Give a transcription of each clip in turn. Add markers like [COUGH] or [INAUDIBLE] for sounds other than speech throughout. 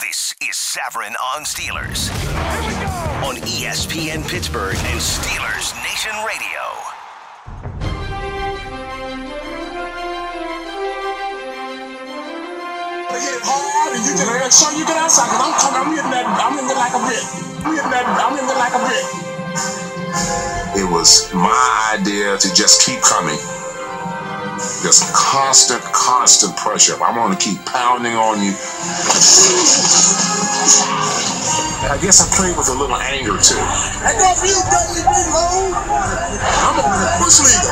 This is Savran on Steelers. On ESPN Pittsburgh and Steelers Nation Radio. Hit hard and you just make sure you get outside. Cause I'm coming, I'm hitting that, I'm hitting it like a brick. I'm hitting that, I'm hitting it like a brick. It was my idea to just keep coming. Just constant, constant pressure. I'm going to keep pounding on you. I guess I played with a little anger too. I go for you, Dudley B. Lowe. I'm over the bush leader.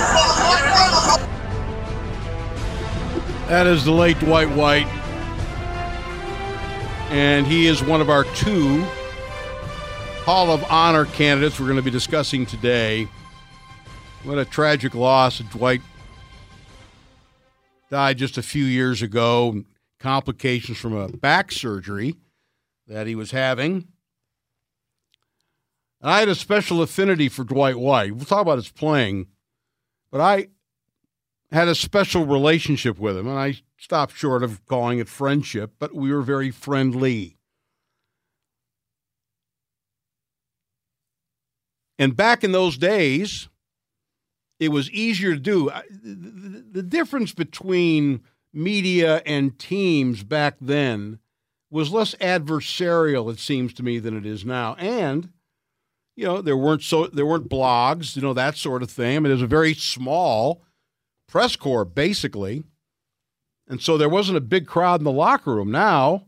That is the late Dwight White. And he is one of our two Hall of Honor candidates we're going to be discussing today. What a tragic loss. Dwight died just a few years ago. Complications from a back surgery that he was having. And I had a special affinity for Dwight White. We'll talk about his playing, but I had a special relationship with him, and I stopped short of calling it friendship, but we were very friendly. And back in those days, it was easier to do. The difference between media and teams back then was less adversarial, it seems to me, than it is now. And you know, there weren't so there weren't blogs, you know, that sort of thing. I mean, it was a very small press corps, basically. And so there wasn't a big crowd in the locker room. Now,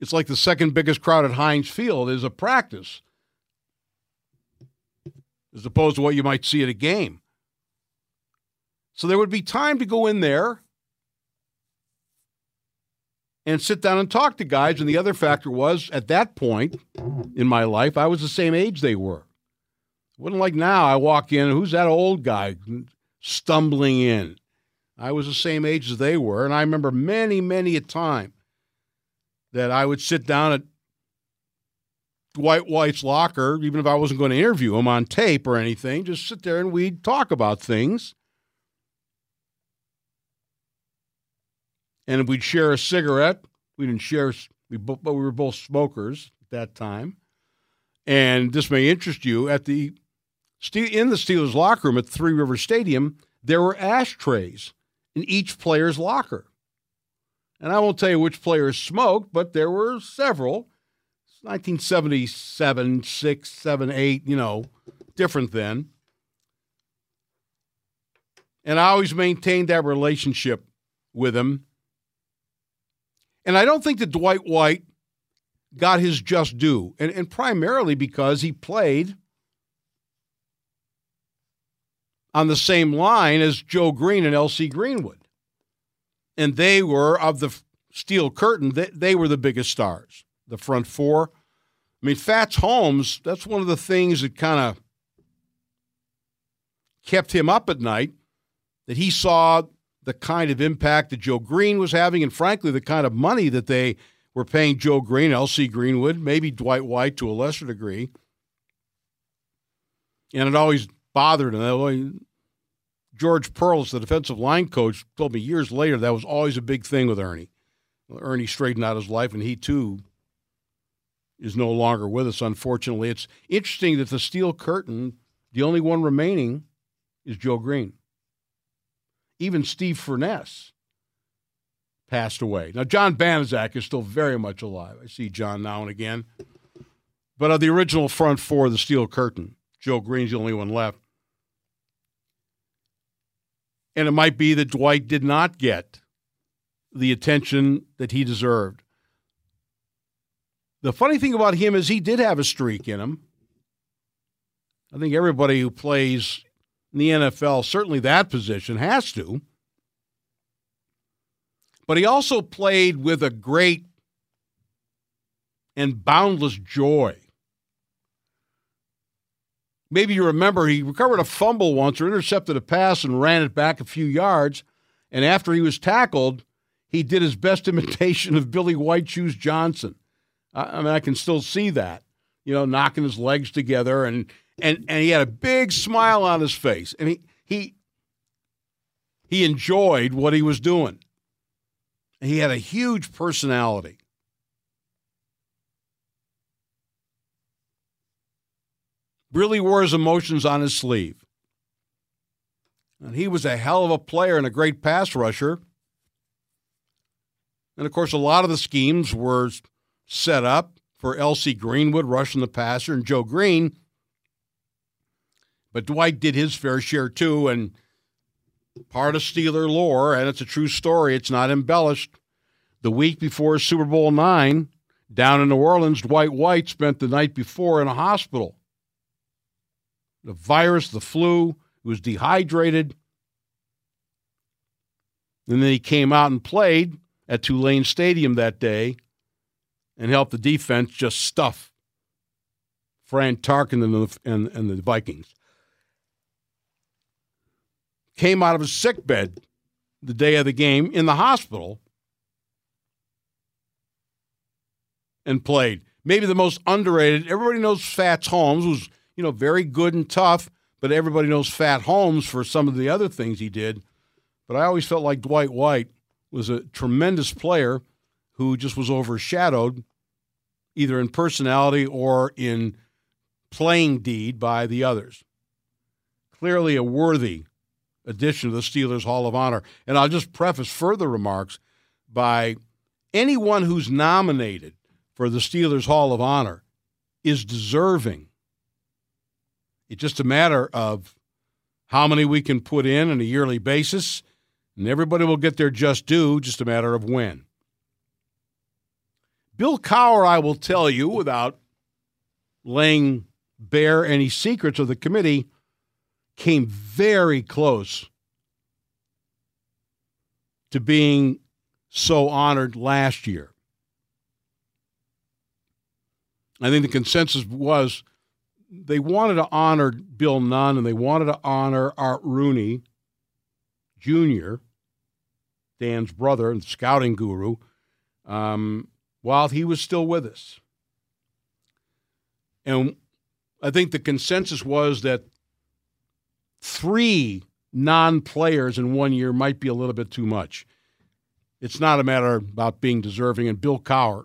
it's like the second biggest crowd at Heinz Field is a practice, as opposed to what you might see at a game. So there would be time to go in there and sit down and talk to guys. And the other factor was, at that point in my life, I was the same age they were. It wasn't like now. I walk in, who's that old guy stumbling in? I was the same age as they were, and I remember many, many a time that I would sit down at Dwight White's locker, even if I wasn't going to interview him on tape or anything, just sit there and we'd talk about things. And we'd share a cigarette, we didn't share, we, but we were both smokers at that time. And this may interest you at the in the Steelers locker room at Three River Stadium, there were ashtrays in each player's locker. And I won't tell you which players smoked, but there were several. 1977, 6, 7, 8, you know, different then. And I always maintained that relationship with him. And I don't think that Dwight White got his just due, and, and primarily because he played – on the same line as Joe Greene and L.C. Greenwood. And they were, of the steel curtain, they, they were the biggest stars, the front four. I mean, Fats Holmes, that's one of the things that kind of kept him up at night, that he saw the kind of impact that Joe Greene was having, and frankly, the kind of money that they were paying Joe Greene, L.C. Greenwood, maybe Dwight White to a lesser degree. And it always bothered him. George Perles, the defensive line coach, told me years later that was always a big thing with Ernie. Ernie straightened out his life, and he too is no longer with us, unfortunately. It's interesting that the steel curtain, the only one remaining, is Joe Greene. Even Steve Furness passed away. Now, John Banaszak is still very much alive. I see John now and again. But of the original front four, of the steel curtain, Joe Greene's the only one left. And it might be that Dwight did not get the attention that he deserved. The funny thing about him is he did have a streak in him. I think everybody who plays in the NFL, certainly that position, has to. But he also played with a great and boundless joy. Maybe you remember he recovered a fumble once or intercepted a pass and ran it back a few yards. And after he was tackled, he did his best [LAUGHS] imitation of Billy White Shoes Johnson. I, mean, I can still see that, you know, knocking his legs together, and and and he had a big smile on his face, and he he he enjoyed what he was doing. He had a huge personality. Really wore his emotions on his sleeve. And he was a hell of a player and a great pass rusher. And of course, a lot of the schemes were set up for L.C. Greenwood rushing the passer and Joe Greene. But Dwight did his fair share too. And part of Steeler lore, and it's a true story, it's not embellished. The week before Super Bowl nine, down in New Orleans, Dwight White spent the night before in a hospital. The virus, the flu, he was dehydrated. And then he came out and played at Tulane Stadium that day and help the defense just stuff Fran Tarkenton and the, and, and the Vikings. Came out of his sick bed the day of the game in the hospital and played. Maybe the most underrated. Everybody knows Fats Holmes was, you know, very good and tough, but everybody knows Fat Holmes for some of the other things he did. But I always felt like Dwight White was a tremendous player who just was overshadowed either in personality or in playing deed by the others. Clearly a worthy addition to the Steelers Hall of Honor. And I'll just preface further remarks by anyone who's nominated for the Steelers Hall of Honor is deserving. It's just a matter of how many we can put in on a yearly basis, and everybody will get their just due, just a matter of when. Bill Cowher, I will tell you, without laying bare any secrets of the committee, came very close to being so honored last year. I think the consensus was they wanted to honor Bill Nunn and they wanted to honor Art Rooney Jr., Dan's brother and scouting guru, um, while he was still with us. And I think the consensus was that three non players in one year might be a little bit too much. It's not a matter about being deserving. And Bill Cowher,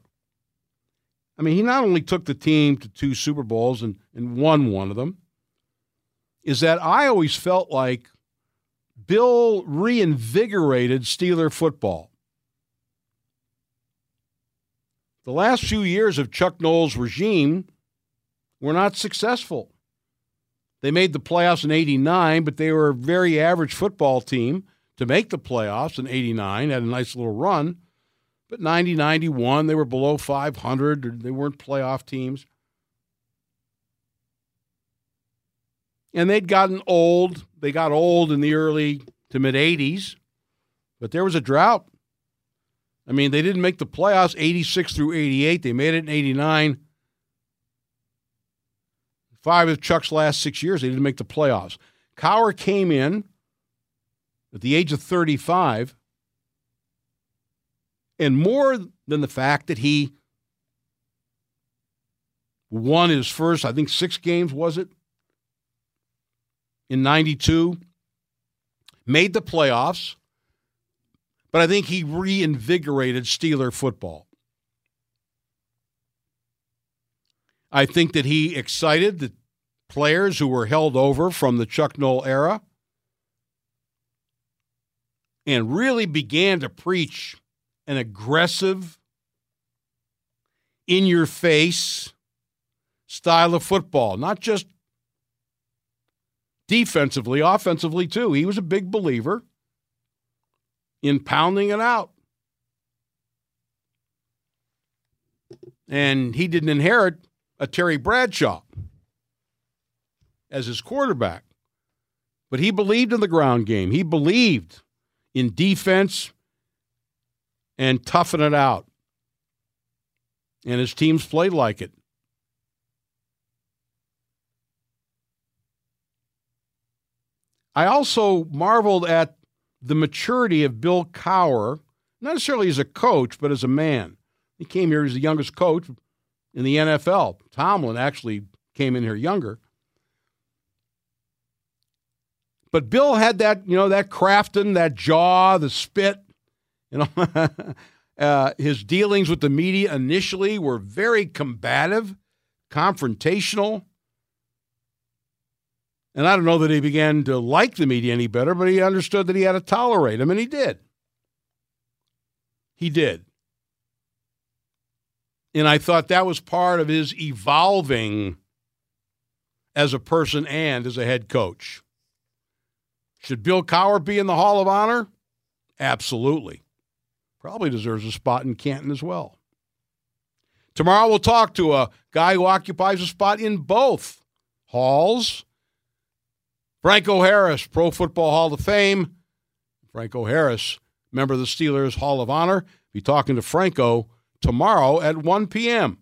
I mean, he not only took the team to two Super Bowls and, and won one of them, is that I always felt like Bill reinvigorated Steeler football. The last few years of Chuck Noll's regime were not successful. They made the playoffs in 89, but they were a very average football team to make the playoffs in 89, had a nice little run. But 90 91, they were below 500. They weren't playoff teams. And they'd gotten old. They got old in the early to mid 80s, but there was a drought. I mean, they didn't make the playoffs 86 through 88. They made it in 89. Five of Chuck's last six years, they didn't make the playoffs. Cowher came in at the age of 35 and more than the fact that he won his first, I think, six games, was it? In 92, made the playoffs, but I think he reinvigorated Steeler football. I think that he excited the players who were held over from the Chuck Noll era and really began to preach an aggressive, in your face style of football, not just defensively, offensively too. He was a big believer in pounding it out. And he didn't inherit a Terry Bradshaw as his quarterback. But he believed in the ground game. He believed in defense and toughen it out. And his teams played like it. I also marveled at the maturity of Bill Cowher, not necessarily as a coach, but as a man. He came here as the youngest coach in the NFL. Tomlin actually came in here younger. But Bill had that, you know, that Crafton, that jaw, the spit, You know, [LAUGHS] uh, his dealings with the media initially were very combative, confrontational. And I don't know that he began to like the media any better, but he understood that he had to tolerate them, and he did. He did. And I thought that was part of his evolving as a person and as a head coach. Should Bill Cowher be in the Hall of Honor? Absolutely. Probably deserves a spot in Canton as well. Tomorrow we'll talk to a guy who occupies a spot in both halls. Franco Harris, Pro Football Hall of Fame. Franco Harris, member of the Steelers Hall of Honor. Be talking to Franco tomorrow at 1 p.m.